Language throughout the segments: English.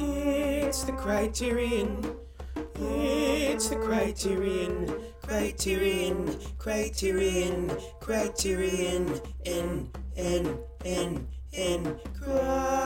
It's the criterion. It's the criterion. Criterion. Criterion. Criterion. N. N. N. N. Project.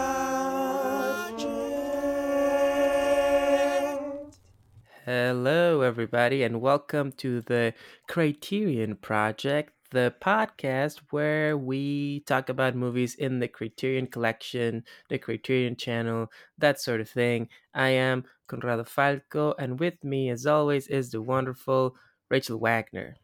Hello, everybody, and welcome to the Criterion Project, the podcast where we talk about movies in the Criterion Collection, the Criterion Channel, that sort of thing. I am Conrado Falco, and with me, as always, is the wonderful Rachel Wagner.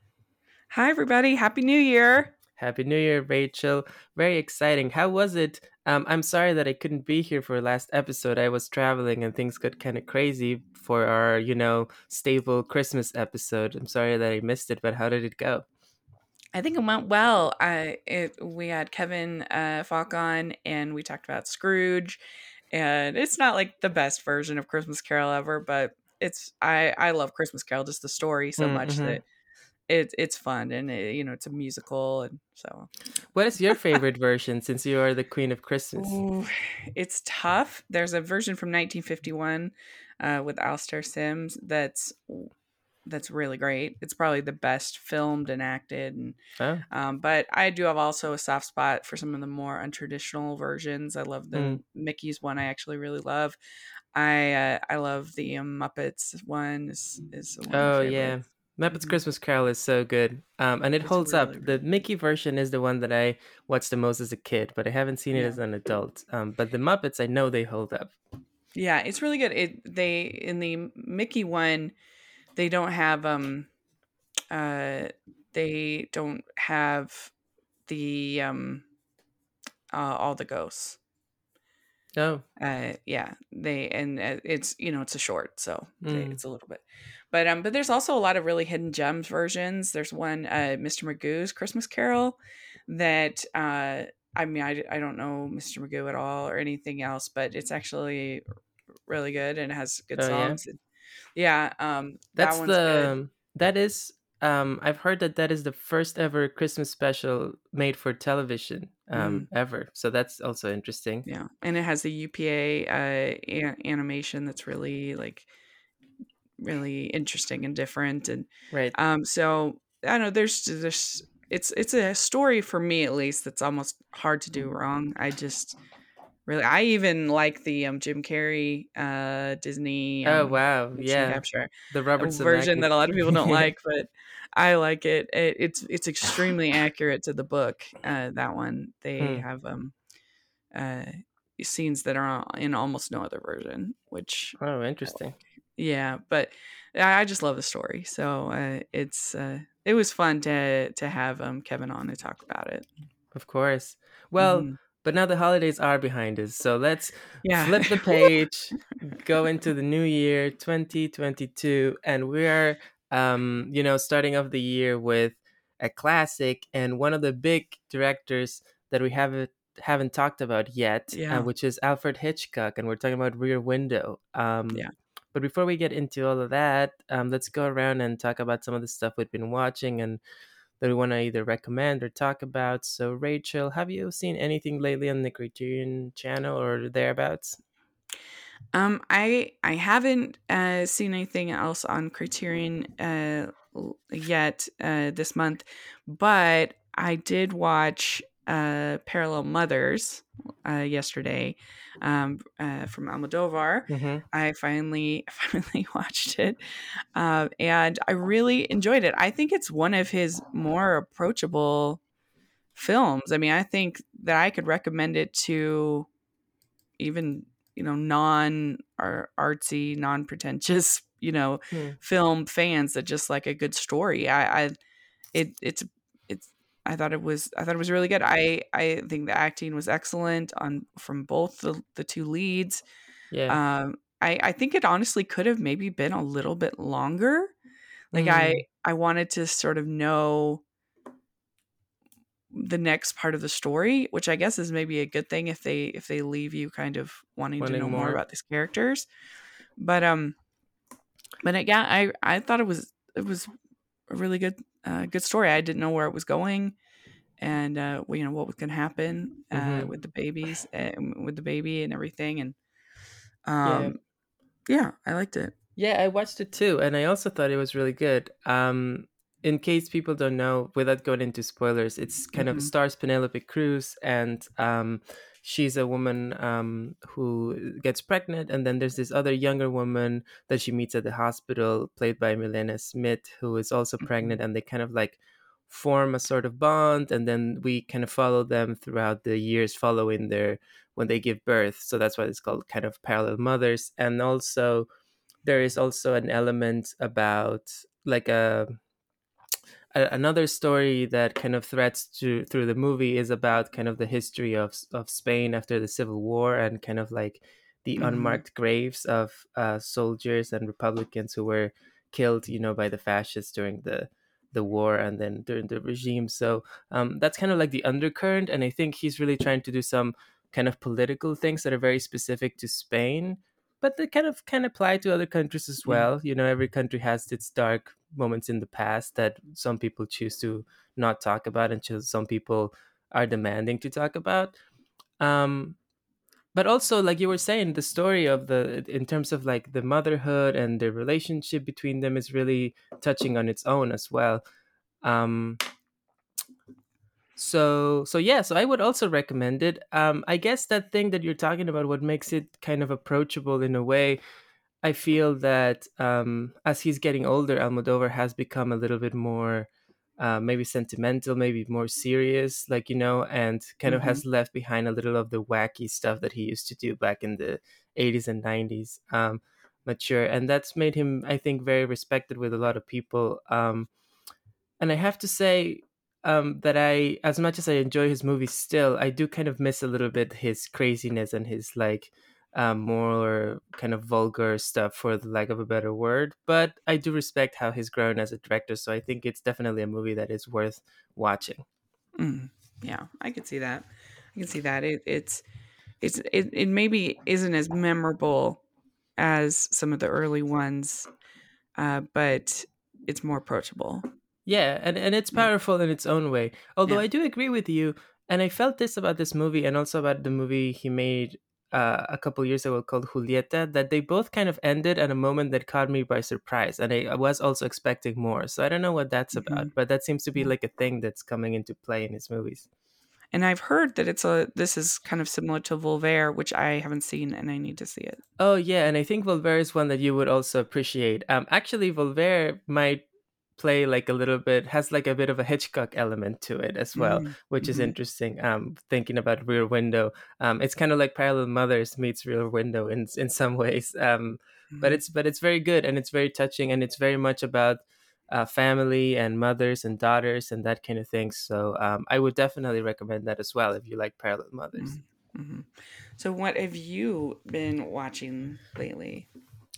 Hi, everybody. Happy New Year. Happy New Year, Rachel. Very exciting. How was it? Um, I'm sorry that I couldn't be here for last episode. I was traveling and things got kind of crazy for our, you know, stable Christmas episode. I'm sorry that I missed it, but how did it go? I think it went well. I it, we had Kevin uh, Falk on, and we talked about Scrooge, and it's not like the best version of Christmas Carol ever, but it's I I love Christmas Carol, just the story so much Mhm. that it it's fun and it, you know it's a musical and so What is your favorite version since you are the queen of Christmas? Ooh, it's tough. There's a version from 1951 uh, with Alastair Sims that's that's really great. It's probably the best filmed and acted, and Oh, um, but I do have also a soft spot for some of the more untraditional versions. I love the Mm. Mickey's one. I actually really love. I uh, I love the um, Muppets one. Is is one oh yeah. Muppets Mhm. Christmas Carol is so good. Um, and it It's holds up. really, The Mickey version is the one that I watched the most as a kid, but I haven't seen it Yeah. as an adult. Um, but the Muppets, I know they hold up. Yeah, it's really good. It they in the Mickey one, they don't have um uh they don't have the um uh all the ghosts. Oh, Uh yeah, they and uh, it's you know it's a short, so they- Mm. it's a little bit. But um but there's also a lot of really hidden gems versions. There's one uh Mr. Magoo's Christmas Carol that uh I mean I, I don't know Mr. Magoo at all or anything else, but it's actually really good and has good Oh, songs. and- yeah, um that that's one's the good. that is um I've heard that that is the first ever Christmas special made for television um ever. So that's also interesting. Mm. Yeah, and it has the UPA uh, a- animation that's really like really interesting and different, and Right. um, so I don't know. There's there's it's it's a story for me at least that's almost hard to do wrong. I just really I even like the um Jim Carrey uh Disney oh um, wow. motion Yeah. capture The a Robert version that a lot of people don't like, but I like it. it it's it's extremely accurate to the book. Uh, that one they Hmm. have um uh scenes that are in almost no other version, which Oh, interesting. yeah, but I I just love the story. So uh, it's uh, it was fun to to have um Kevin on to talk about it. Of course. Well, Mhm. But now the holidays are behind us. So let's yeah, flip the page, go into the new year 2022 and we are um you know starting off the year with a classic and one of the big directors that we haven't haven't talked about yet Yeah. uh, which is Alfred Hitchcock and we're talking about Rear Window um Yeah. but before we get into all of that um let's go around and talk about some of the stuff we've been watching and that we want to either recommend or talk about. So Rachel have you seen anything lately on the Criterion channel or thereabouts? Um, I I haven't uh, seen anything else on Criterion uh, yet uh, this month, but I did watch uh, Parallel Mothers uh, yesterday um, uh, from Almodovar. mm-hmm. I finally finally watched it, uh, and I really enjoyed it. I think it's one of his more approachable films. I mean, I think that I could recommend it to even you know non artsy, non pretentious you know Hmm. film fans that just like a good story. I, I it it's I thought it was I thought it was really good. I I think the acting was excellent on from both the the two leads. yeah Um, I I think it honestly could have maybe been a little bit longer. Like Mm. I I wanted to sort of know the next part of the story, which I guess is maybe a good thing if they if they leave you kind of wanting, to know more. more. about these characters. But um, but uh, yeah, I I thought it was it was a really good uh, good story. I didn't know where it was going, and uh, you know what was going to happen uh, Mhm. with the babies, uh, with the baby and everything, and Um, yeah. yeah, I liked it. Yeah, I watched it too, and I also thought it was really good. Um, in case people don't know, without going into spoilers, it's kind Mhm. of stars Penelope Cruz, and um, she's a woman um, who gets pregnant, and then there's this other younger woman that she meets at the hospital, played by Milena Smit, who is also Mhm. pregnant, and they kind of like form a sort of bond, and then we kind of follow them throughout the years following their when they give birth. So that's why it's called kind of parallel mothers, and also there is also an element about like a, a another story that kind of threads to through the movie is about kind of the history of of Spain after the Civil War and kind of like the Mhm. unmarked graves of uh, soldiers and Republicans who were killed, you know, by the fascists during the the war and then during the regime. So um, that's kind of like the undercurrent, and I think he's really trying to do some kind of political things that are very specific to Spain but they kind of can apply to other countries as Yeah. well. You know, every country has its dark moments in the past that some people choose to not talk about, and some people are demanding to talk about. Um, but also, like you were saying, the story of the in terms of like the motherhood and the relationship between them is really touching on its own as well. Um, so so yeah so i would also recommend it. Um i guess that thing that you're talking about what makes it kind of approachable in a way i feel that um as he's getting older almodovar has become a little bit more uh, maybe sentimental maybe more serious like you know and kind of has left behind a little of the wacky stuff that he used to do back in the 80s and 90s um mature and that's made him i think very respected with a lot of people um and i have to say um, that I, as much as I enjoy his movies, still I do kind of miss a little bit his craziness and his like um, more kind of vulgar stuff, for the lack of a better word. But I do respect how he's grown as a director, so I think it's definitely a movie that is worth watching. Mm, yeah, I can see that. I can see that. It, it's it's it, it maybe isn't as memorable as some of the early ones, uh, but it's more approachable. Yeah, and, and it's Yeah. powerful in its own way. Although Yeah. I do agree with you, and I felt this about this movie and also about the movie he made uh, a couple years ago called Julieta, that they both kind of ended at a moment that caught me by surprise. And I, I was also expecting more. So I don't know what that's about, Mhm. but that seems to be like a thing that's coming into play in his movies. And I've heard that it's a this is kind of similar to Volver, which I haven't seen and I need to see it. Oh yeah, and I think Volver is one that you would also appreciate. Um, actually, Volver might play like a little bit has like a bit of a Hitchcock element to it as well, Mhm, which is mhm. interesting. Um, thinking about Rear Window, um, it's kind of like Parallel Mothers meets Rear Window in in some ways. Um, but Mhm. it's but it's very good and it's very touching and it's very much about uh, family and mothers and daughters and that kind of thing. So um, I would definitely recommend that as well if you like Parallel Mothers. Mhm. So, what have you been watching lately?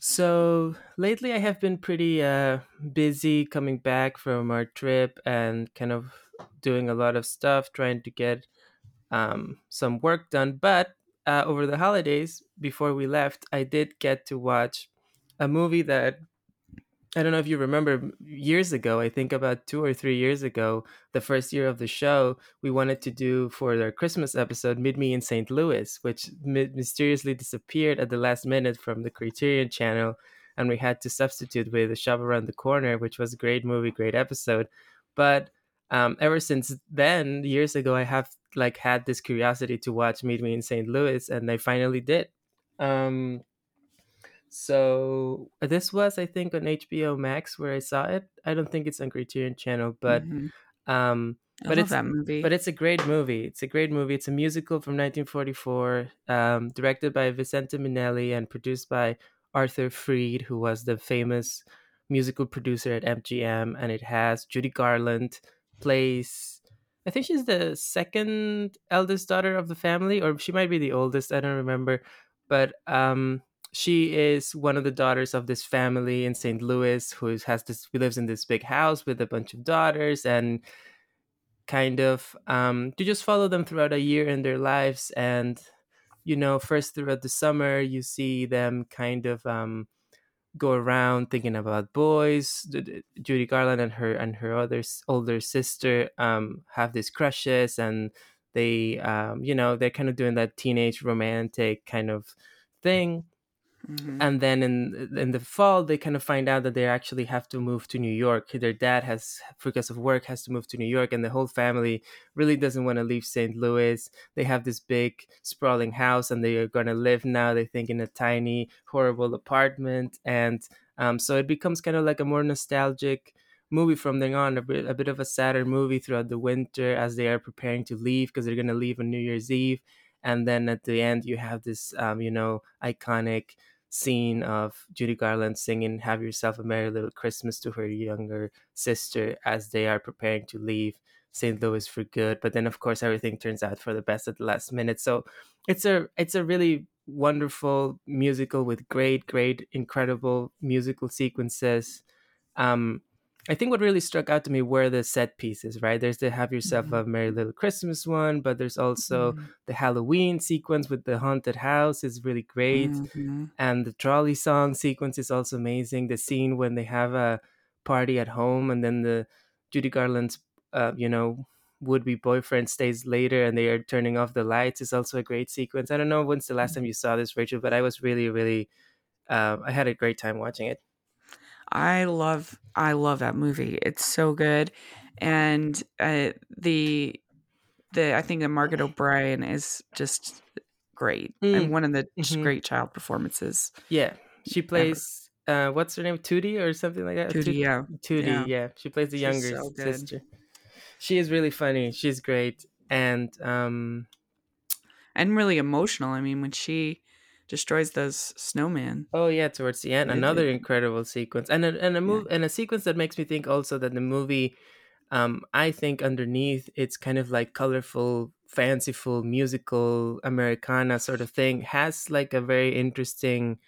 So lately, I have been pretty uh, busy coming back from our trip and kind of doing a lot of stuff, trying to get um, some work done. But uh, over the holidays, before we left, I did get to watch a movie that I don't know if you remember years ago, I think about two or three years ago, the first year of the show, we wanted to do for their Christmas episode Meet Me in St. Louis, which my- mysteriously disappeared at the last minute from the Criterion channel. And we had to substitute with A Shop Around the Corner, which was a great movie, great episode. But um, ever since then, years ago, I have like had this curiosity to watch Meet Me in St. Louis, and I finally did. Um, so uh, this was, I think, on HBO Max where I saw it. I don't think it's on Criterion Channel, but Mhm. um, I but it's that movie. but it's a great movie. It's a great movie. It's a musical from 1944, um, directed by Vincente Minnelli and produced by Arthur Freed, who was the famous musical producer at MGM. And it has Judy Garland plays. I think she's the second eldest daughter of the family, or she might be the oldest. I don't remember, but um, she is one of the daughters of this family in St. Louis who has this who lives in this big house with a bunch of daughters and kind of um, to just follow them throughout a year in their lives and you know first throughout the summer you see them kind of um, go around thinking about boys judy garland and her and her other older sister um, have these crushes and they um, you know they're kind of doing that teenage romantic kind of thing Mhm. and then in in the fall they kind of find out that they actually have to move to New York. Their dad has because of work has to move to New York and the whole family really doesn't want to leave St. Louis. They have this big sprawling house and they are going to live now they think in a tiny horrible apartment and um, so it becomes kind of like a more nostalgic movie from then on a bit, a bit of a sadder movie throughout the winter as they are preparing to leave because they're going to leave on New Year's Eve and then at the end you have this um, you know iconic scene of Judy Garland singing "Have Yourself a Merry Little Christmas" to her younger sister as they are preparing to leave St. Louis for good. But then, of course, everything turns out for the best at the last minute. So it's a it's a really wonderful musical with great, great, incredible musical sequences. Um, I think what really struck out to me were the set pieces, right? There's the Have Yourself Mhm. a Merry Little Christmas one, but there's also Mhm. the Halloween sequence with the haunted house is really great. Mhm. And the trolley song sequence is also amazing. The scene when they have a party at home and then the Judy Garland's, uh, you know, would be boyfriend stays later and they are turning off the lights is also a great sequence. I don't know when's the last time you saw this, Rachel, but I was really, really, uh, I had a great time watching it. I love I love that movie. It's so good, and uh, the the I think that Margaret O'Brien is just great Mm, and one of the mhm. great child performances. Yeah, she plays, uh, what's her name? Tootie or something like that? Tootie, Toot- yeah, Tootie, yeah. yeah. She plays the She's younger so sister. She is really funny. She's great. And um, and really emotional. I mean, when she destroys those snowman. Oh yeah, towards the end, another incredible sequence, and a, and a move and a sequence that makes me think also that the movie, um, I think underneath it's kind of like colorful, fanciful, musical Americana sort of thing has like a very interesting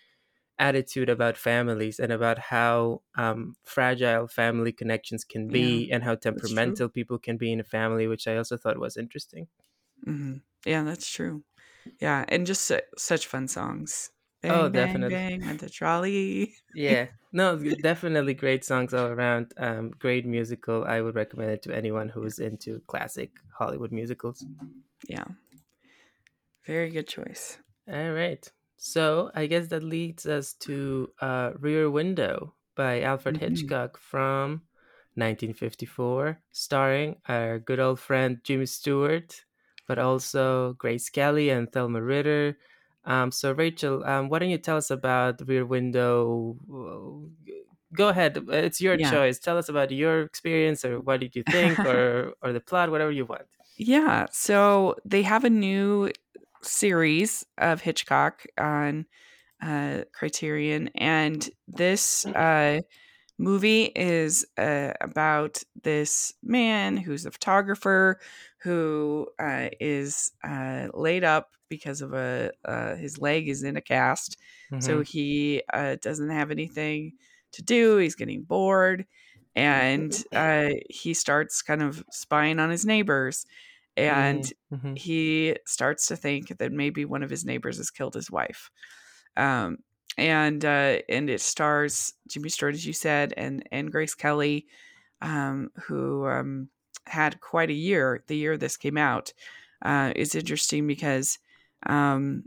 attitude about families and about how um, fragile family connections can be and how temperamental people can be in a family, which I also thought was interesting. hmm Yeah, that's true. Yeah, and just su- such fun songs. Bang, Oh, definitely. bang, went the trolley. Yeah, no, definitely great songs all around. Um, great musical. I would recommend it to anyone who's into classic Hollywood musicals. Yeah, very good choice. All right. So I guess that leads us to uh, Rear Window by Alfred Mhm. Hitchcock from 1954, starring our good old friend Jimmy Stewart, but also Grace Kelly and Thelma Ritter. Um, so Rachel, um, why don't you tell us about Rear Window? Go ahead. It's your Yeah. choice. Tell us about your experience, or what did you think, or or the plot, whatever you want. Yeah, so they have a new series of Hitchcock on uh, Criterion, and this uh, movie is uh, about this man who's a photographer who uh, is uh, laid up because of a uh, his leg is in a cast, so Mhm. he uh, doesn't have anything to do. He's getting bored, and uh, he starts kind of spying on his neighbors, and Mhm. he starts to think that maybe one of his neighbors has killed his wife. Um, and uh, and it stars Jimmy Stewart, as you said, and and Grace Kelly, um, who um, had quite a year. The year this came out uh, is interesting because um,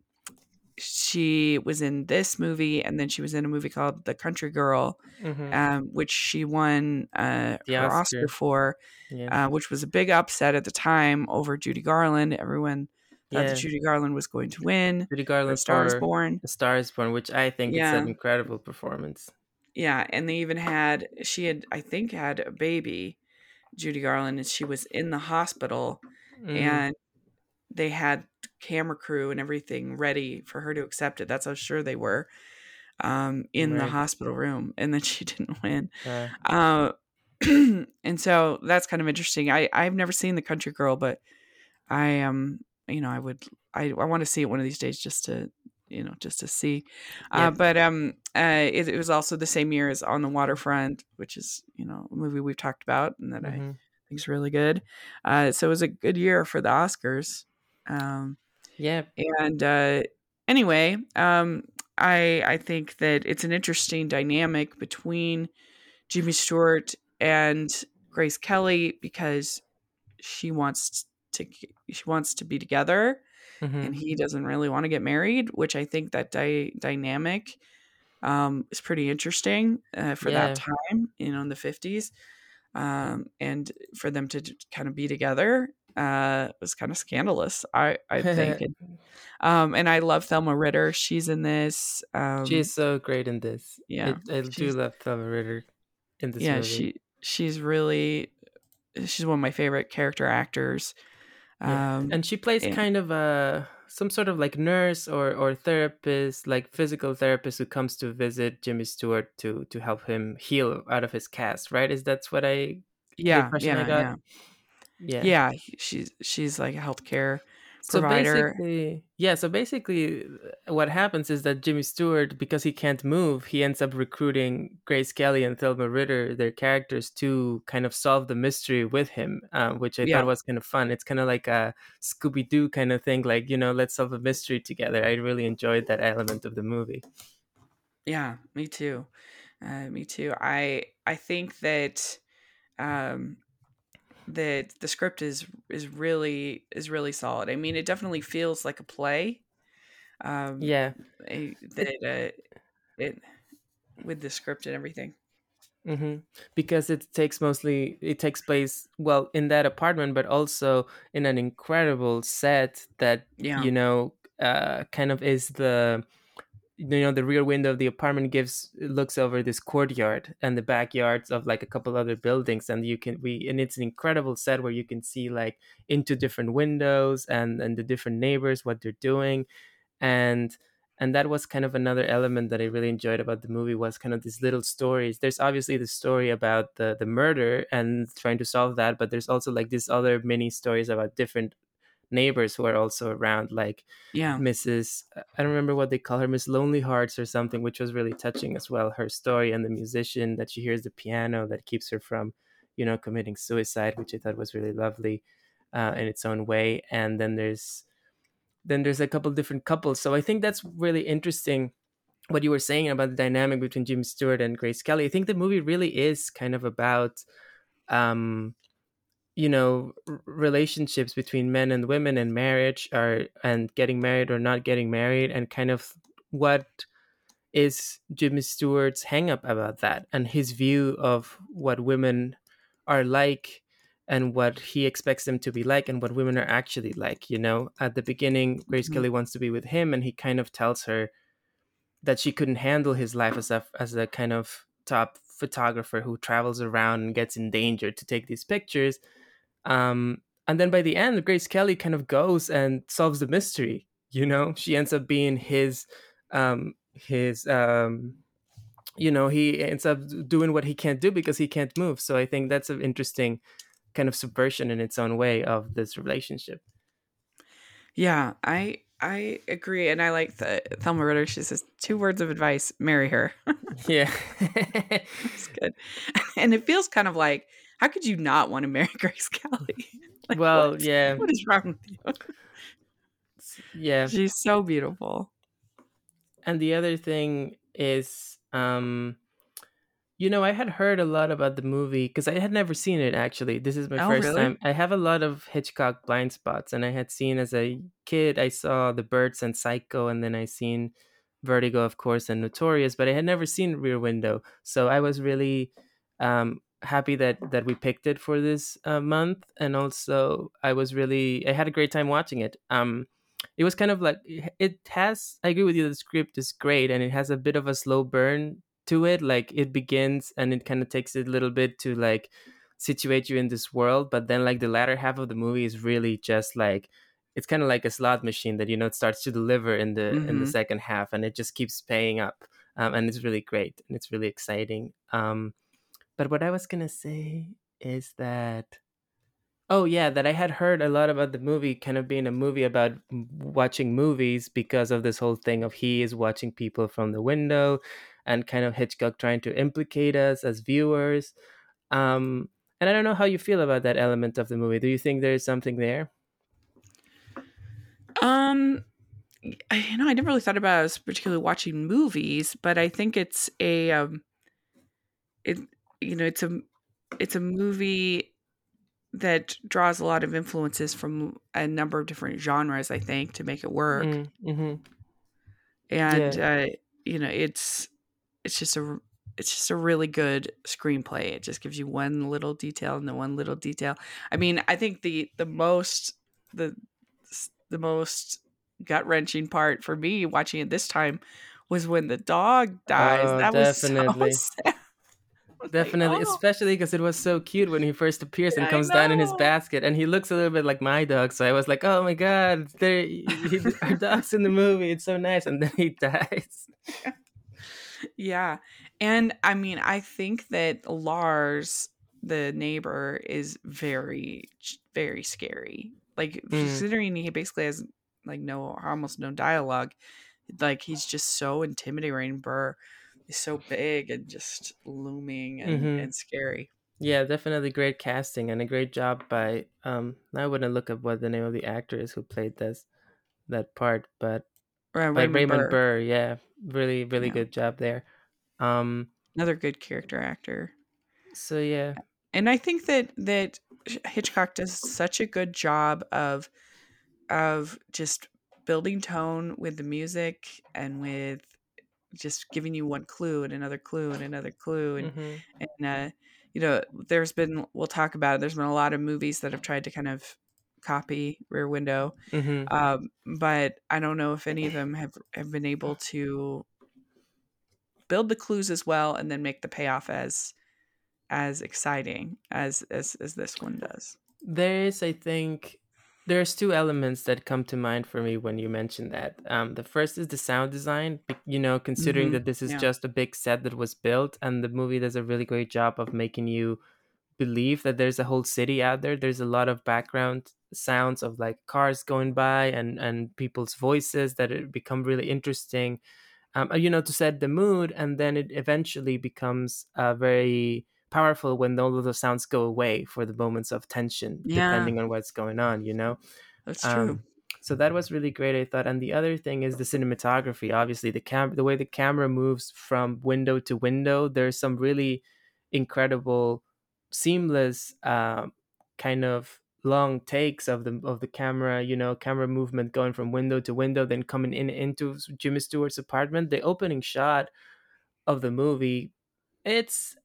she was in this movie, and then she was in a movie called The Country Girl, Mhm. um, which she won uh, The her Oscar. Oscar for yeah. uh, which was a big upset at the time over Judy Garland. Everyone yeah. that Judy Garland was going to win. Judy Garland Star is Born. A Star is Born, which I think is an incredible performance. Yeah, and they even had she had I think had a baby, Judy Garland, and she was in the hospital, Mm. and they had camera crew and everything ready for her to accept it. That's how sure they were um, in the hospital room, and then she didn't win. Uh, Uh, and so that's kind of interesting. I I've never seen the Country Girl, but I am you know I would I I want to see it one of these days just to you know just to see. Yeah. Uh, but um uh it, it was also the same year as On the Waterfront, which is you know a movie we've talked about and that I mhm. think is really good. Uh, so it was a good year for the Oscars. Um, Yeah. and uh, anyway, um, I I think that it's an interesting dynamic between Jimmy Stewart and Grace Kelly because she wants to she wants to be together, Mhm. and he doesn't really want to get married, which I think that dy- dynamic um, is pretty interesting uh, for Yeah. that time, you know, in the 50s. Um, and for them to kind of be together uh, was kind of scandalous, I, I think. and, um, and I love Thelma Ritter. She's in this. Um, She's so great in this. yeah, I, I do love Thelma Ritter in this yeah, movie. she she's really she's one of my favorite character actors. Yeah. Um, and she plays and- kind of a some sort of like nurse or or therapist, like physical therapist who comes to visit Jimmy Stewart to to help him heal out of his cast, right? Is that's what I yeah, I yeah, got? yeah, yeah. yeah. She's she's like a healthcare So basically, yeah. So basically, uh, what happens is that Jimmy Stewart, because he can't move, he ends up recruiting Grace Kelly and Thelma Ritter, their characters, to kind of solve the mystery with him, uh, which I Yeah. thought was kind of fun. It's kind of like a Scooby Doo kind of thing, like you know, let's solve a mystery together. I really enjoyed that element of the movie. Yeah, me too. Uh, me too. I I think that um, that the script is is really is really solid. I mean, it definitely feels like a play. Um, Yeah. I- that uh, it with the script and everything. hmm Because it takes mostly it takes place well in that apartment, but also in an incredible set that Yeah. you know uh, kind of is the you know the rear window of the apartment gives looks over this courtyard and the backyards of like a couple other buildings and you can we and it's an incredible set where you can see like into different windows and and the different neighbors what they're doing and and that was kind of another element that I really enjoyed about the movie was kind of these little stories. There's obviously the story about the the murder and trying to solve that, but there's also like these other mini stories about different neighbors who are also around, like Yeah. Mrs. I don't remember what they call her, Miss Lonely Hearts or something, which was really touching as well. Her story and the musician that she hears the piano that keeps her from, you know, committing suicide, which I thought was really lovely uh, in its own way. And then there's then there's a couple different couples. So I think that's really interesting what you were saying about the dynamic between Jim Stewart and Grace Kelly. I think the movie really is kind of about um you know relationships between men and women and marriage or and getting married or not getting married and kind of what is Jimmy Stewart's hang up about that and his view of what women are like and what he expects them to be like and what women are actually like you know at the beginning grace Mhm. kelly wants to be with him and he kind of tells her that she couldn't handle his life as a as a kind of top photographer who travels around and gets in danger to take these pictures um and then by the end grace kelly kind of goes and solves the mystery you know? She ends up being his um his um you know he ends up doing what he can't do because he can't move. So i think that's an interesting kind of subversion in its own way of this relationship. Yeah, I I agree, and I like the Thelma Ritter. She says two words of advice: marry her. yeah. It's good, and it feels kind of like how could you not want to marry Grace Kelly? Like, well what? yeah what is wrong with you? yeah She's so beautiful. and the other thing is um you know i had heard a lot about the movie because i had never seen it actually this is my Oh, first really? time i have a lot of hitchcock blind spots and i had seen as a kid i saw the birds and psycho and then i seen vertigo of course and notorious but i had never seen rear window so i was really um happy that that we picked it for this uh, month and also i was really i had a great time watching it um it was kind of like it has i agree with you the script is great and it has a bit of a slow burn to it like it begins and it kind of takes it a little bit to like situate you in this world but then like the latter half of the movie is really just like it's kind of like a slot machine that you know it starts to deliver in the in the Mhm. second half and it just keeps paying up um, and it's really great and it's really exciting um but what i was gonna say is that Oh yeah, that I had heard a lot about the movie kind of being a movie about watching movies because of this whole thing of he is watching people from the window and kind of Hitchcock trying to implicate us as viewers. Um and I don't know how you feel about that element of the movie. Do you think there is something there? Um, I, you know, I never really thought about it as particularly watching movies, but I think it's a um, it you know, it's a it's a movie that draws a lot of influences from a number of different genres. I think to make it work, Mm, mhm. and uh, you know, it's it's just a it's just a really good screenplay. It just gives you one little detail and the one little detail. I mean, I think the the most the the most gut wrenching part for me watching it this time was when the dog dies. Oh, that definitely. was so sad. Was like, Definitely, "Oh." especially because it was so cute when he first appears and comes down in his basket, and he looks a little bit like my dog. So I was like, "Oh my god, there, he, our dog's in the movie. It's so nice." And then he dies. Yeah. And I mean, I think that Lars, the neighbor, is very, very scary. Like, Mm. considering he basically has like no, almost no dialogue, like he's just so intimidating. Burr is so big and just looming and, Mhm. and scary. Yeah, definitely great casting and a great job by. Um, I wouldn't look up what the name of the actor is who played this that part, but Uh, by Raymond, Raymond Burr, Burr. Yeah, really, really Yeah. good job there. Um, another good character actor. so yeah, and I think that that Hitchcock does such a good job of of just building tone with the music and with just giving you one clue and another clue and another clue and mhm, and uh, you know there's been we'll talk about it there's been a lot of movies that have tried to kind of copy Rear Window mhm. um, but I don't know if any of them have have been able to build the clues as well and then make the payoff as as exciting as as as this one does. There is, I think, there's two elements that come to mind for me when you mention that. Um, the first is the sound design. You know, considering Mhm, that this is yeah. just a big set that was built, and the movie does a really great job of making you believe that there's a whole city out there. There's a lot of background sounds of like cars going by and and people's voices that it become really interesting. Um, you know, to set the mood, and then it eventually becomes uh, very powerful when all of those sounds go away for the moments of tension, Yeah. depending on what's going on. You know. That's true. Um, so that was really great, I thought. And the other thing is the cinematography. Obviously, the cam, the way the camera moves from window to window. There's some really incredible, seamless, um, kind of long takes of the of the camera. You know, camera movement going from window to window, then coming in into Jimmy Stewart's apartment. The opening shot of the movie, it's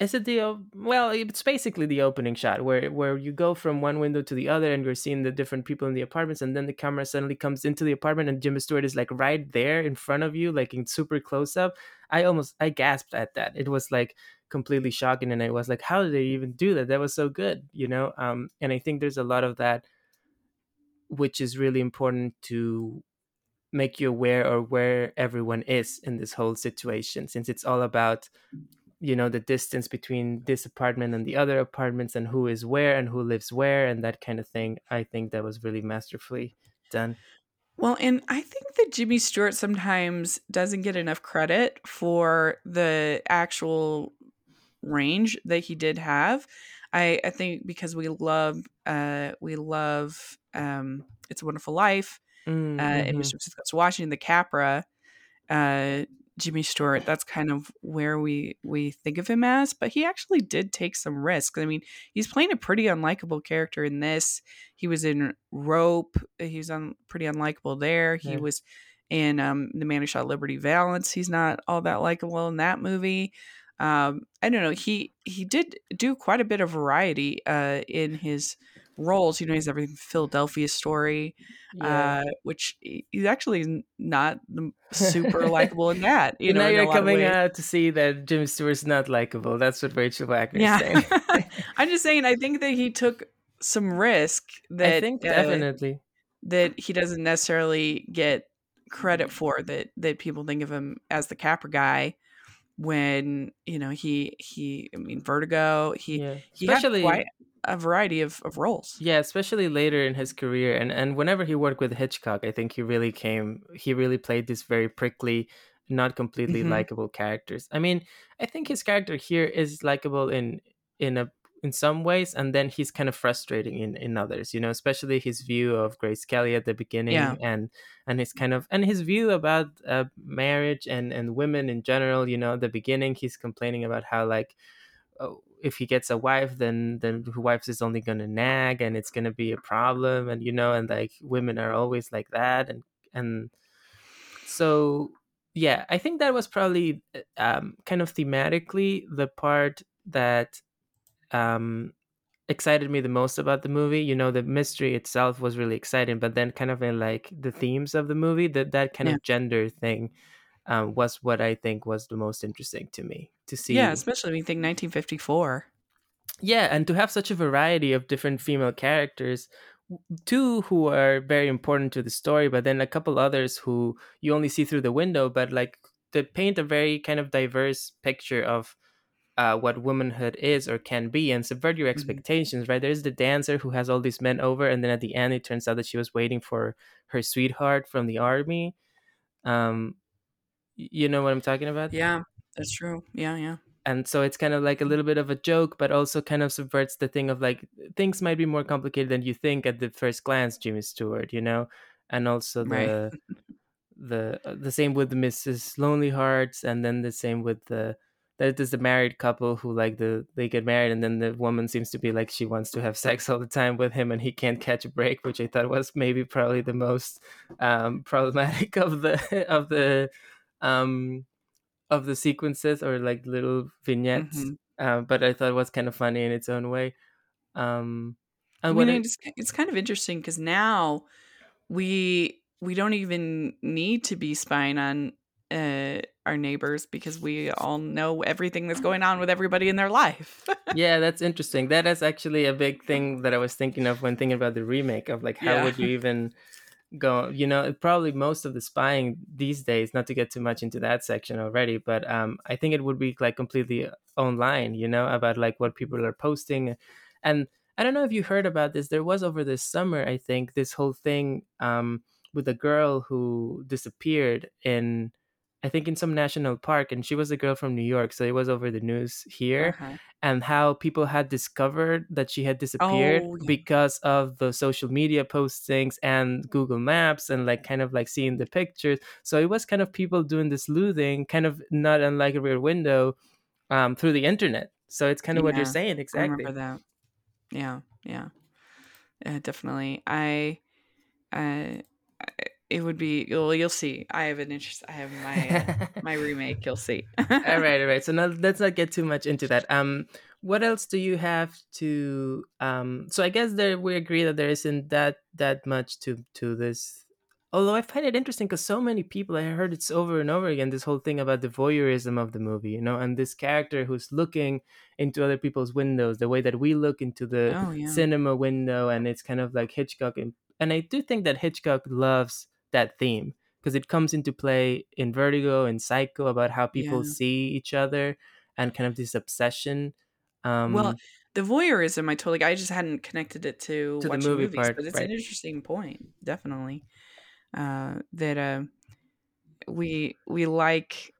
is it the well? It's basically the opening shot where where you go from one window to the other, and you're seeing the different people in the apartments, and then the camera suddenly comes into the apartment, and Jimmy Stewart is like right there in front of you, like in super close up. I almost I gasped at that. It was like completely shocking, and I was like, how did they even do that? That was so good, you know. Um, and I think there's a lot of that, which is really important to make you aware or where everyone is in this whole situation, since it's all about you know the distance between this apartment and the other apartments and who is where and who lives where and that kind of thing i think that was really masterfully done Well, and I think that Jimmy Stewart sometimes doesn't get enough credit for the actual range that he did have. I, I think because we love uh we love um It's a Wonderful Life Mm, uh and. Mr. Wisconsin Washington, the Capra, uh Jimmy Stewart, that's kind of where we we think of him as, but he actually did take some risks. I mean, he's playing a pretty unlikable character in this. He was in Rope. He was un, pretty unlikable there. He Yeah. was in um, The Man Who Shot Liberty Valance. He's not all that likable in that movie. Um, I don't know. He he did do quite a bit of variety uh, in his roles. You know, he's everything Philadelphia Story, yeah uh, which he- he's actually not super likable in that. You know, now you're coming out to see that Jimmy Stewart's not likable. That's what Rachel Wagner is Yeah. saying. I'm just saying. I think that he took some risk that I think uh, definitely. that he doesn't necessarily get credit for. That that people think of him as the Capra guy when you know he he. I mean, Vertigo. He Yeah, he especially quite a variety of, of roles. yeah, especially later in his career, and and whenever he worked with Hitchcock, I think he really came. He really played these very prickly, not completely Mhm. likable characters. I mean, I think his character here is likable in in a in some ways, and then he's kind of frustrating in in others. You know, especially his view of Grace Kelly at the beginning, Yeah. and and his kind of and his view about uh, marriage and and women in general. You know, at the beginning, he's complaining about how like oh, if he gets a wife then then the wife is only gonna nag and it's gonna be a problem and you know and like women are always like that and and so yeah i think that was probably uh, um, kind of thematically the part that um, excited me the most about the movie you know the mystery itself was really exciting but then kind of in like the themes of the movie that that kind Yeah. of gender thing um, was what i think was the most interesting to me to see Yeah, especially when you think 1954. yeah and to have such a variety of different female characters two who are very important to the story but then a couple others who you only see through the window but like they paint a very kind of diverse picture of uh, what womanhood is or can be and subvert your expectations right? There's the dancer who has all these men over and then at the end it turns out that she was waiting for her sweetheart from the army. Um you know what i'm talking about Yeah, that's true. Yeah, yeah. and so it's kind of like a little bit of a joke but also kind of subverts the thing of like things might be more complicated than you think at the first glance jimmy stewart you know and also the Right. the uh, the same with mrs lonely hearts and then the same with the that is the married couple who like the they get married and then the woman seems to be like she wants to have sex all the time with him and he can't catch a break which i thought was maybe probably the most um problematic of the of the um of the sequences or like little vignettes Mhm. um, but i thought it was kind of funny in its own way um I and mean, what it, it's, it's kind of interesting because now we we don't even need to be spying on uh, our neighbors because we all know everything that's going on with everybody in their life. yeah that's interesting that is actually a big thing that i was thinking of when thinking about the remake of like how Yeah. would you even go you know probably most of the spying these days not to get too much into that section already but um i think it would be like completely online you know about like what people are posting and i don't know if you heard about this there was over this summer i think this whole thing um with a girl who disappeared in i think in some national park and she was a girl from new york so it was over the news here Uh-huh. and how people had discovered that she had disappeared Oh, yeah. because of the social media postings and Google Maps and like kind of like seeing the pictures. So it was kind of people doing this sleuthing, kind of not unlike a rear window um, through the internet. So it's kind of what you're Yeah, saying I exactly. remember that. Yeah, yeah, uh, definitely. I, uh, I- it would be. Well, you'll see. I have an interest. I have my uh, my remake. You'll see. all right, all right. So now let's not get too much into that. Um, what else do you have to? Um, so I guess there we agree that there isn't that that much to to this. Although I find it interesting because so many people I heard it's over and over again. This whole thing about the voyeurism of the movie, you know, and this character who's looking into other people's windows, the way that we look into the oh yeah. cinema window, and it's kind of like Hitchcock. And, and I do think that Hitchcock loves that theme because it comes into play in Vertigo and Psycho about how people Yeah. see each other and kind of this obsession. Um, well, the voyeurism, I totally. I just hadn't connected it to, To the watching movie movies, part, but it's right. an interesting point. Definitely, uh, that uh, we we like.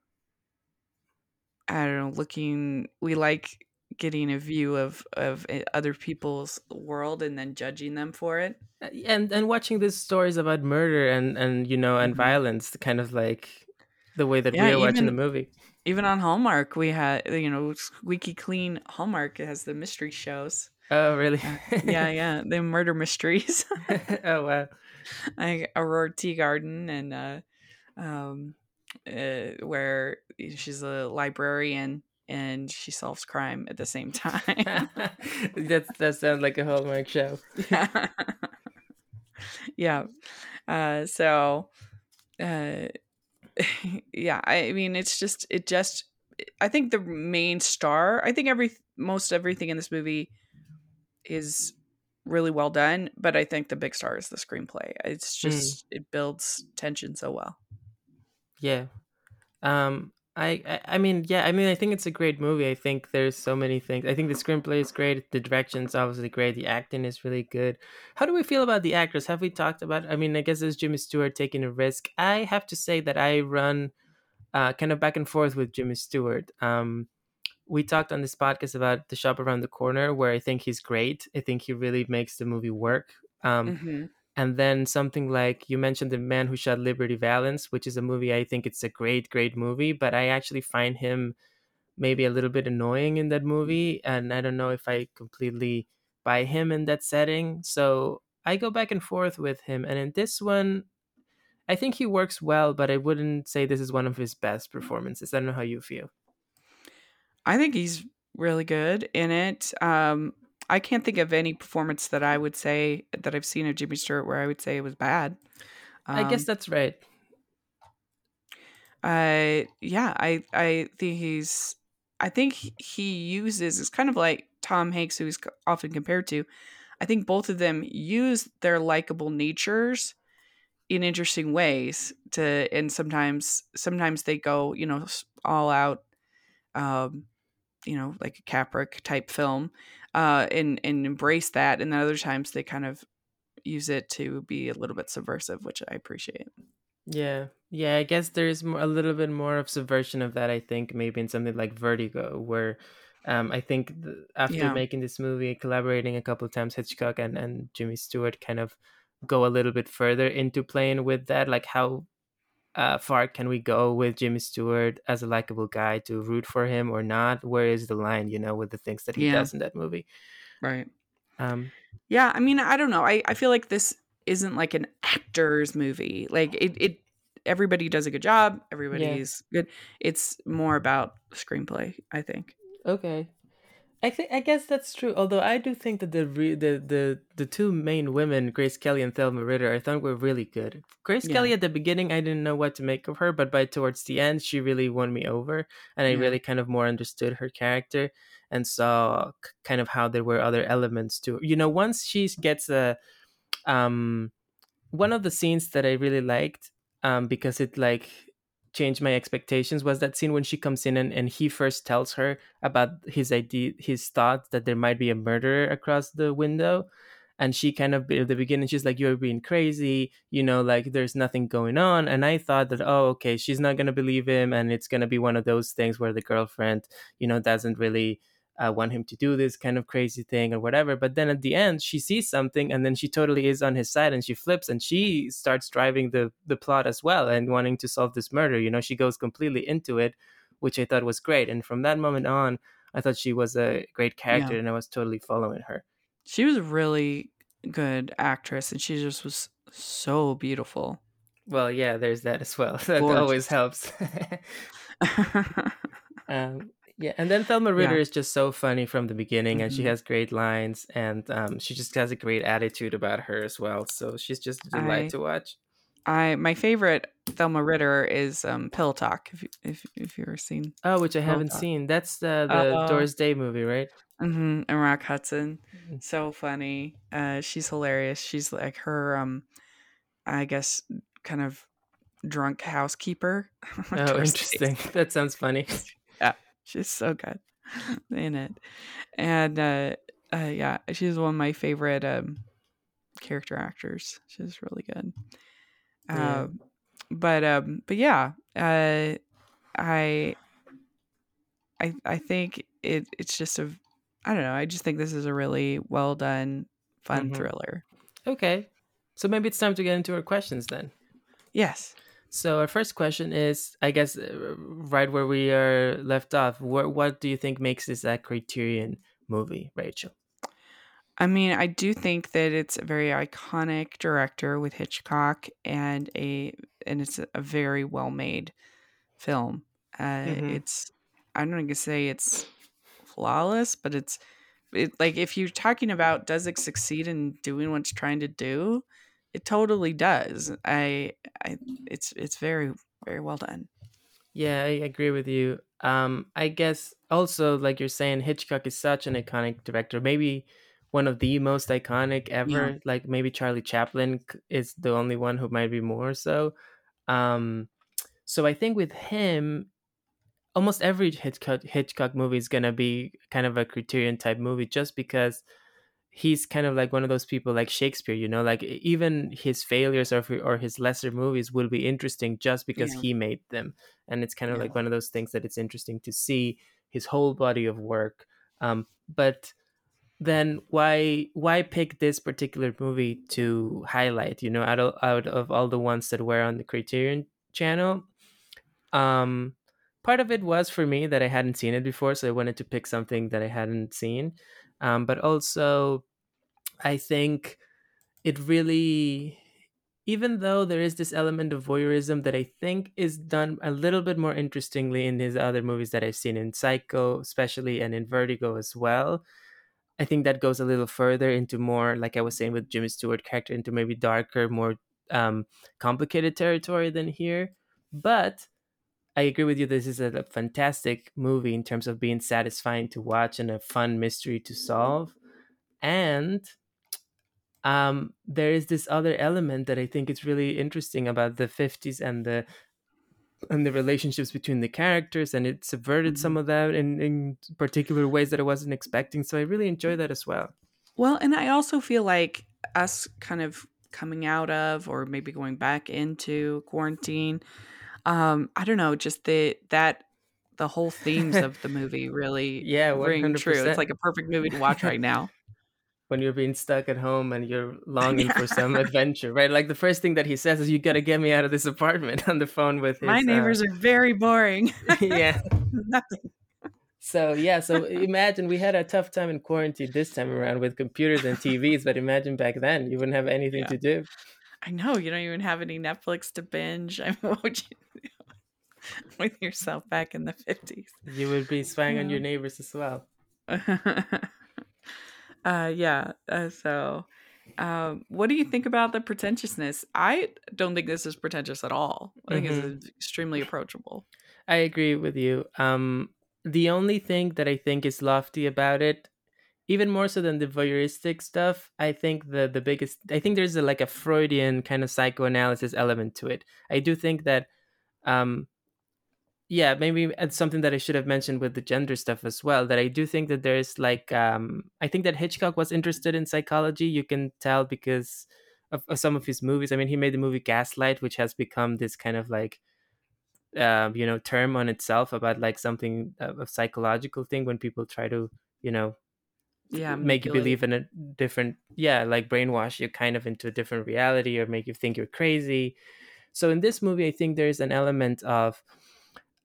I don't know. Looking, we like getting a view of of uh, other people's world and then judging them for it. and and watching these stories about murder and and you know and Mhm. violence, kind of like the way that Yeah, we are watching the movie. Even on Hallmark, we had you know squeaky clean Hallmark has the mystery shows. Oh, really? Uh, yeah, yeah, the murder mysteries. oh wow. like Aurora Teagarden and uh, um, uh, where she's a librarian and she solves crime at the same time. That's that sounds like a Hallmark show. yeah. yeah. Uh, so, uh, yeah, I mean, it's just, it just, I think the main star, I think every, most everything in this movie is really well done, but I think the big star is the screenplay. It's just, it builds tension so well. Yeah. Um I, I mean yeah I mean I think it's a great movie. I think there's so many things. I think the screenplay is great. The direction's obviously great. The acting is really good. How do we feel about the actors? Have we talked about I mean I guess it's Jimmy Stewart taking a risk? I have to say that I run uh, kind of back and forth with Jimmy Stewart. Um we talked on this podcast about the shop around the corner where I think he's great. I think he really makes the movie work. Um Mhm. And then something like you mentioned the man who shot liberty valance which is a movie i think it's a great great movie but i actually find him maybe a little bit annoying in that movie, and I don't know if I completely buy him in that setting. So I go back and forth with him, and in this one, I think he works well, but I wouldn't say this is one of his best performances. I don't know how you feel. I think he's really good in it. Um, I can't think of any performance that I would say that I've seen of Jimmy Stewart where I would say it was bad. Um, I guess um, that's right. Uh, yeah, I I think he's. I think he uses it's kind of like Tom Hanks, who he's often compared to. I think both of them use their likable natures in interesting ways to and sometimes sometimes they go you know all out um you know like a capric type film uh and and embrace that and then other times they kind of use it to be a little bit subversive which i appreciate yeah yeah i guess there's more, a little bit more of subversion of that i think maybe in something like vertigo where um, I think after yeah. making this movie, collaborating a couple of times, Hitchcock and, and Jimmy Stewart kind of go a little bit further into playing with that like how uh, far can we go with Jimmy Stewart as a likable guy to root for him or not? Where is the line, you know, with the things that he yeah. does in that movie? Right. Um, yeah, I mean, I don't know. I, I feel like this isn't like an actor's movie. Like it, it everybody does a good job. Everybody's yeah. good. It's more about screenplay, I think. Okay. I think I guess that's true. Although I do think that the re- the the the two main women, Grace Kelly and Thelma Ritter, I thought were really good. Grace yeah. Kelly at the beginning, I didn't know what to make of her, but by towards the end, she really won me over, and I yeah. really kind of more understood her character and saw kind of how there were other elements to. You know, once she gets a, um, one of the scenes that I really liked, um, because it like changed my expectations was that scene when she comes in and, and he first tells her about his idea his thought that there might be a murderer across the window. And she kind of at the beginning she's like you're being crazy you know like there's nothing going on. And i thought that oh okay she's not going to believe him and it's going to be one of those things where the girlfriend you know doesn't really uh, want him to do this kind of crazy thing or whatever. But then at the end, she sees something and then she totally is on his side and she flips and she starts driving the the plot as well and wanting to solve this murder. You know, she goes completely into it, which I thought was great. And from that moment on, I thought she was a great character yeah. and I was totally following her. She was a really good actress and she just was so beautiful. Well, yeah, there's that as well. That Gorgeous. always helps. um, yeah, and then Thelma Ritter yeah. is just so funny from the beginning, mm-hmm. and she mm-hmm. has great lines, and um, she just has a great attitude about her as well. So she's just a delight I, to watch. I my favorite Thelma Ritter is um, Pillow Talk. If you, if if you ever seen oh, which I Pillow haven't Talk. seen. That's the the uh, Doris Day movie, right? Mm-hmm. And Rock Hudson, mm-hmm. so funny. Uh, she's hilarious. She's like her um, I guess kind of drunk housekeeper. oh, interesting. That sounds funny. She's so good in it. And uh, uh, yeah, she's one of my favorite um, character actors. She's really good. Yeah. Uh, but um, but yeah, uh, I I I think it it's just a I don't know. I just think this is a really well done, fun mm-hmm. thriller. Okay, so maybe it's time to get into our questions then. Yes. So our first question is, I guess, uh, right where we are left off. What what do you think makes this a Criterion movie, Rachel? I mean, I do think that it's a very iconic director with Hitchcock, and a and it's a very well made film. Uh, mm-hmm. It's I don't gonna say it's flawless, but it's it, like if you're talking about does it succeed in doing what it's trying to do, it totally does. I, I, it's it's very very well done. Yeah, I agree with you. Um, I guess also like you're saying, Hitchcock is such an iconic director. Maybe one of the most iconic ever. Yeah. Like maybe Charlie Chaplin is the only one who might be more so. Um, so I think with him, almost every Hitchcock Hitchcock movie is gonna be kind of a Criterion type movie, just because he's kind of like one of those people like Shakespeare, you know, like even his failures or or his lesser movies will be interesting just because yeah. he made them, and it's kind of yeah. like one of those things that it's interesting to see his whole body of work. Um, but then why why pick this particular movie to highlight? You know, out of out of all the ones that were on the Criterion channel, um, part of it was for me that I hadn't seen it before, so I wanted to pick something that I hadn't seen. Um, but also, I think it really, even though there is this element of voyeurism that I think is done a little bit more interestingly in his other movies that I've seen in Psycho, especially, and in Vertigo as well. I think that goes a little further into more, like I was saying with Jimmy Stewart character, into maybe darker, more um, complicated territory than here. But I agree with you. This is a, fantastic movie in terms of being satisfying to watch and a fun mystery to solve. And um, there is this other element that I think is really interesting about the 50s and the and the relationships between the characters and it subverted some mm-hmm. of that in, in particular ways that I wasn't expecting. So I really enjoy that as well. Well, and I also feel like us kind of coming out of or maybe going back into quarantine um i don't know just the that the whole themes of the movie really yeah ring true. It's like a perfect movie to watch right now. When you're being stuck at home and you're longing yeah. for some adventure right? Like the first thing that he says is you gotta get me out of this apartment on the phone with his, my neighbors uh... are very boring. Yeah. Nothing. So yeah so imagine we had a tough time in quarantine this time around with computers and tvs but imagine back then you wouldn't have anything yeah. to do I know you don't even have any Netflix to binge. I mean, what would you do with yourself back in the fifties? You would be spying yeah. on your neighbors as well. uh, yeah. Uh, so, um, what do you think about the pretentiousness? I don't think this is pretentious at all. I think mm-hmm. it's extremely approachable. I agree with you. Um, the only thing that I think is lofty about it even more so than the voyeuristic stuff i think the the biggest i think there's a, like a freudian kind of psychoanalysis element to it. I do think that um yeah maybe it's something that i should have mentioned with the gender stuff as well that i do think that there's like um i think that hitchcock was interested in psychology you can tell because of, of some of his movies. I mean he made the movie gaslight which has become this kind of like uh, you know term on itself about like something uh, a psychological thing when people try to you know yeah make you believe in a different yeah like brainwash you kind of into a different reality or make you think you're crazy. So in this movie i think there's an element of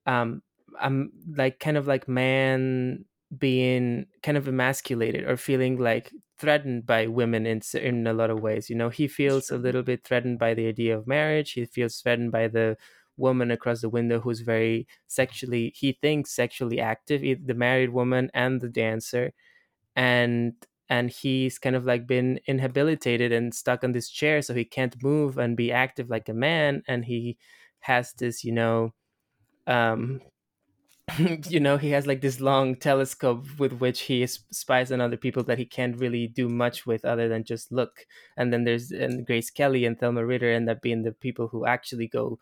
um i'm like kind of like man being kind of emasculated or feeling like threatened by women in in a lot of ways you know? He feels a little bit threatened by the idea of marriage. He feels threatened by the woman across the window who's very sexually he thinks sexually active the married woman and the dancer and and he's kind of like been inhabilitated and stuck on this chair so he can't move and be active like a man and he has this you know um you know he has like this long telescope with which he spies on other people that he can't really do much with other than just look. And then there's and grace kelly and thelma ritter end up being the people who actually go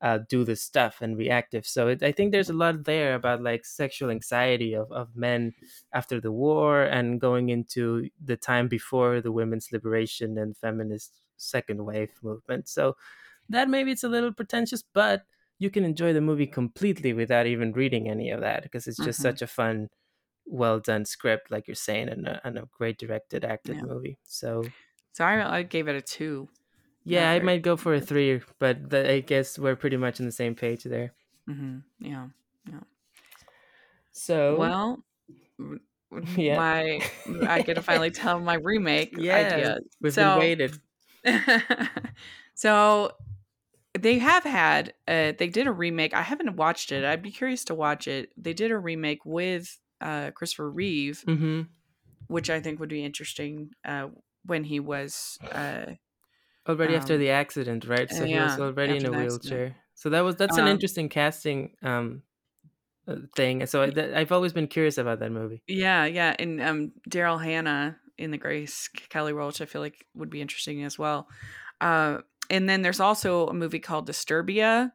uh, do this stuff and reactive. So it, I think there's a lot there about like sexual anxiety of, of men after the war and going into the time before the women's liberation and feminist second wave movement. So that maybe it's a little pretentious, but you can enjoy the movie completely without even reading any of that because it's just mm-hmm. such a fun, well done script, like you're saying, and a, and a great directed, acted yeah. movie. So, so I, I gave it a two. Yeah, I might go for a three, but the, I guess we're pretty much on the same page there. Mm-hmm. Yeah, yeah. So well, yeah, my I get to finally tell my remake yeah, idea. We've so, been waited. so they have had uh, they did a remake. I haven't watched it. I'd be curious to watch it. They did a remake with uh, Christopher Reeve, mm-hmm. which I think would be interesting uh, when he was uh, already um, after the accident, right? So yeah, he was already in a wheelchair. So that was that's um, an interesting casting um uh, thing. So I, have always been curious about that movie. Yeah, yeah, and um Daryl Hannah in the Grace Kelly role, which I feel like would be interesting as well. Uh, and then there's also a movie called Disturbia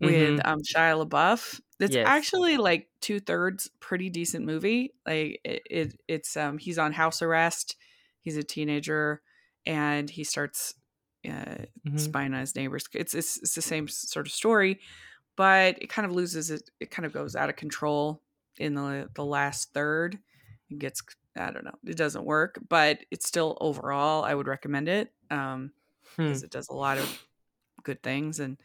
with mm-hmm. um, Shia LaBeouf. It's yes. actually like two thirds pretty decent movie. Like it, it, it's um he's on house arrest. He's a teenager and he starts uh, mm-hmm. spying on his neighbors. It's, it's, it's the same sort of story, but it kind of loses it. It kind of goes out of control in the the last third. It gets I don't know. It doesn't work, but it's still overall I would recommend it um, because hmm. it does a lot of good things and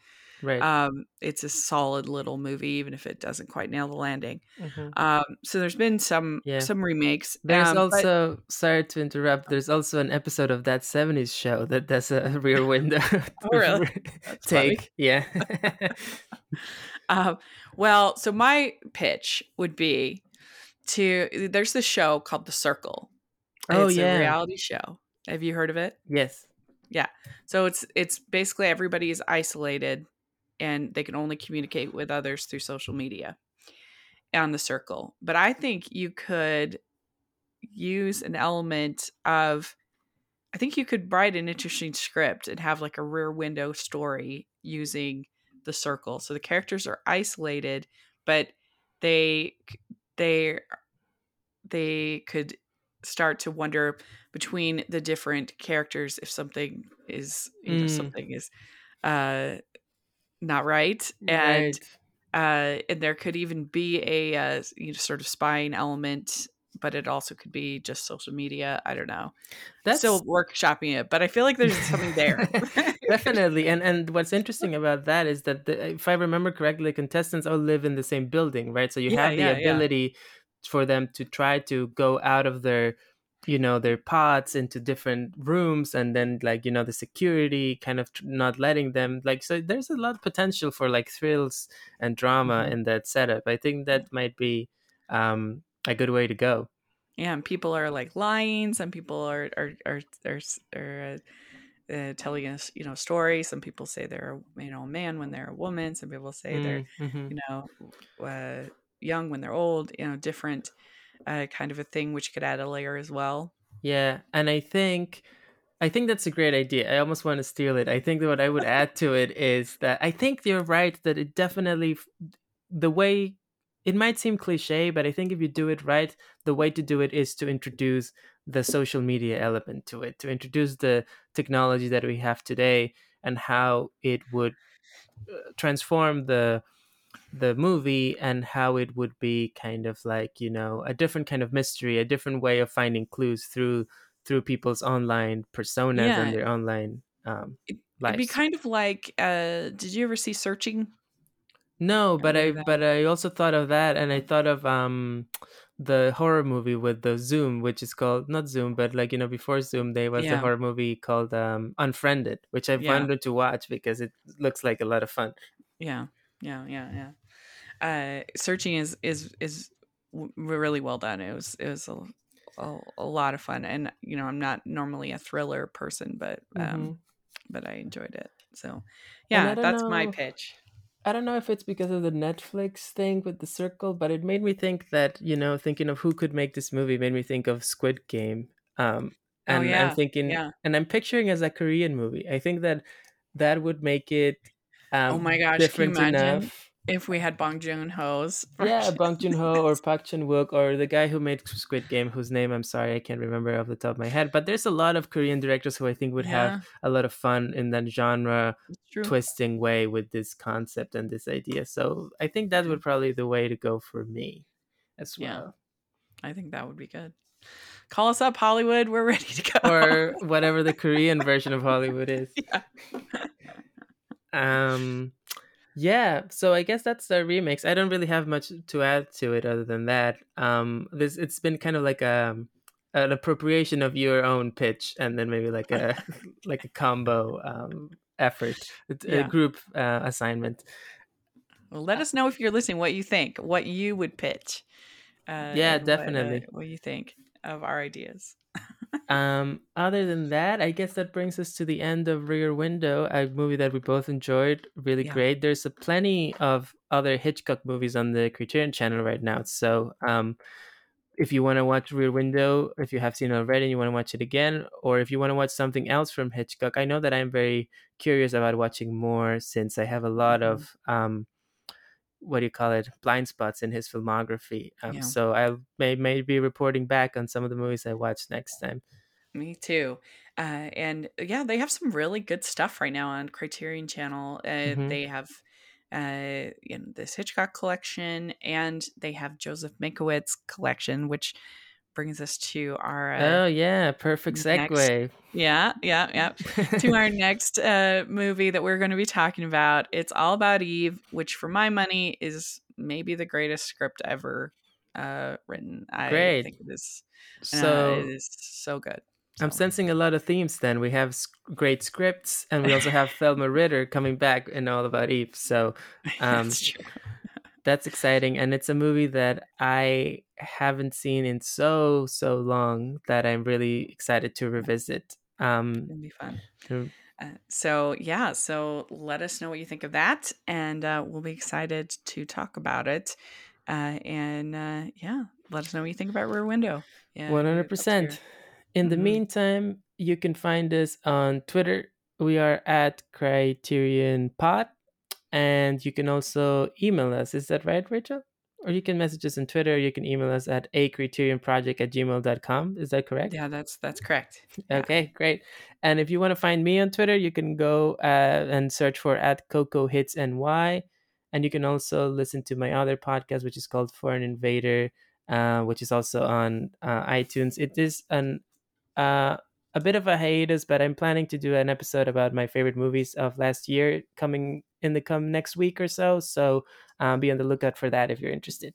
right. Um, it's a solid little movie, even if it doesn't quite nail the landing. Mhm. Um, so there's been some Yeah. some remakes. There's um, but- also sorry to interrupt. There's also an episode of that '70s show that does a Rear Window Oh, really? Funny. take. Yeah. Um, well, so my pitch would be to there's this show called The Circle. Oh, it's yeah. a reality show. Have you heard of it? yes. Yeah. So it's it's basically everybody is isolated and they can only communicate with others through social media on the circle. But I think you could use an element of I think you could write an interesting script and have like a rear window story using the circle. So the characters are isolated, but they they they could start to wonder between the different characters if something is you know Mm. something is uh not right and Right. uh and there could even be a uh you know sort of spying element but it also could be just social media i don't know That's still workshopping it but i feel like there's something there definitely and and what's interesting about that is that the, if i remember correctly the contestants all live in the same building right so you Yeah, have the yeah, yeah. ability for them to try to go out of their you know their pods into different rooms and then like you know the security kind of not letting them like so there's a lot of potential for like thrills and drama Mhm. in that setup. I think that might be um a good way to go. Yeah and people are like lying. Some people are are are are, are uh, uh, telling us you know stories some people say they're you know a man when they're a woman. Some people say they're Mm, mhm. you know uh, young when they're old you know different uh, kind of a thing which could add a layer as well Yeah, and I think I think that's a great idea. I almost want to steal it. I think that what I would add to it is that I think you're right that it definitely the way it might seem cliche, but I think if you do it right, the way to do it is to introduce the social media element to it, to introduce the technology that we have today and how it would uh, transform the the movie and how it would be kind of like you know a different kind of mystery a different way of finding clues through through people's online personas Yeah. and their online um It'd be kind of like uh did you ever see searching no but i but i also thought of that and i thought of um the horror movie with the zoom which is called not zoom but like you know before zoom there was a Yeah. horror movie called um unfriended which i Yeah. wanted to watch because it looks like a lot of fun yeah yeah yeah yeah uh searching is is is really well done it was it was a, a, a lot of fun and you know i'm not normally a thriller person but um Mhm. but i enjoyed it so yeah that's my pitch I don't know if it's because of the Netflix thing with the circle, but it made me think that, you know, thinking of who could make this movie made me think of Squid Game. Um Oh, and yeah, I'm thinking yeah. and I'm picturing as a Korean movie. I think that that would make it um Oh my gosh, can you imagine? enough. if we had Bong Joon Ho's? Yeah, Bong Joon Ho or Park Chan-wook or the guy who made Squid Game whose name I'm sorry I can't remember off the top of my head, but there's a lot of Korean directors who I think would Yeah, have a lot of fun in that genre twisting way with this concept and this idea. So I think that would probably the way to go for me as Yeah. well. i think that would be good call us up hollywood we're ready to go Or whatever the Korean version of Hollywood is. yeah. Um yeah, so I guess that's the remix. I don't really have much to add to it other than that. Um this it's been kind of like a an appropriation of your own pitch and then maybe like a like a combo um effort, It's a group uh, assignment. Well, let us know if you're listening what you think, what you would pitch. Uh, Yeah, and what, definitely. uh, what you think of our ideas. Um, other than that, I guess that brings us to the end of Rear Window, a movie that we both enjoyed. Really Yeah. great. There's a plenty of other Hitchcock movies on the Criterion channel right now. So, um, if you want to watch Rear Window, if you have seen it already and you want to watch it again, or if you want to watch something else from Hitchcock, I know that I'm very curious about watching more since I have a lot Mhm. of um, what do you call it, blind spots in his filmography. Um, Yeah. So I may may be reporting back on some of the movies I watch next time. Me too. Uh, and yeah, they have some really good stuff right now on Criterion Channel. Uh, Mhm. They have uh, you know, this Hitchcock collection, and they have Joseph Mankiewicz collection, which brings us to our uh, Oh yeah, perfect next- segue. yeah yeah yeah to our next uh, movie that we're going to be talking about. It's All About Eve, which for my money is maybe the greatest script ever uh, written. I Great. think it is. uh, so it is so good. I'm sensing a lot of themes. Then we have great scripts, and we also have Thelma Ritter coming back in All About Eve. So um, that's exciting, and it's a movie that I haven't seen in so so long that I'm really excited to revisit. Um, It'll be fun. to- Uh, so yeah, so let us know what you think of that, and uh, we'll be excited to talk about it. Uh, and uh, yeah, let us know what you think about Rear Window. Yeah, hundred would love to percent. In the Mhm. meantime, you can find us on Twitter. We are at Criterion Pod, and you can also email us. Is that right, Rachel? Or you can message us on Twitter. You can email us at a criterionproject at gmail.com. Is that correct? Yeah, that's that's correct. yeah. Okay, great. And if you want to find me on Twitter, you can go uh, and search for at Coco Hits NY. And you can also listen to my other podcast, which is called Foreign Invader, uh, which is also on uh, iTunes. It is an uh, a bit of a hiatus, but I'm planning to do an episode about my favorite movies of last year coming in the come next week or so. So um, be on the lookout for that if you're interested.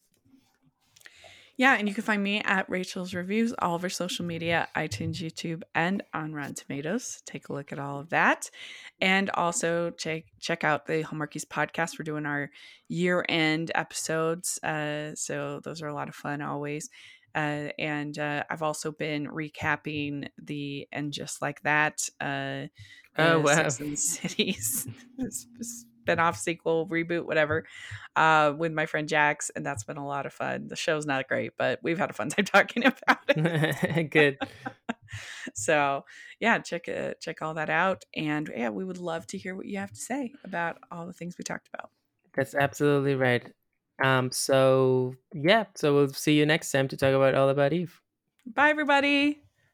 Yeah, and you can find me at Rachel's Reviews, all of our social media, iTunes, YouTube, and on Rotten Tomatoes. Take a look at all of that. And also check check out the Hallmarkies podcast. We're doing our year end episodes. Uh, so those are a lot of fun always. Uh, and uh, I've also been recapping the and just like that. Uh, Oh, wow. Sex and Cities spin-off sequel reboot whatever uh with my friend jax and that's been a lot of fun the show's not great but we've had a fun time talking about it Good. so yeah check uh, check all that out and yeah we would love to hear what you have to say about all the things we talked about That's absolutely right. Um, so yeah, so we'll see you next time to talk about All About Eve. bye everybody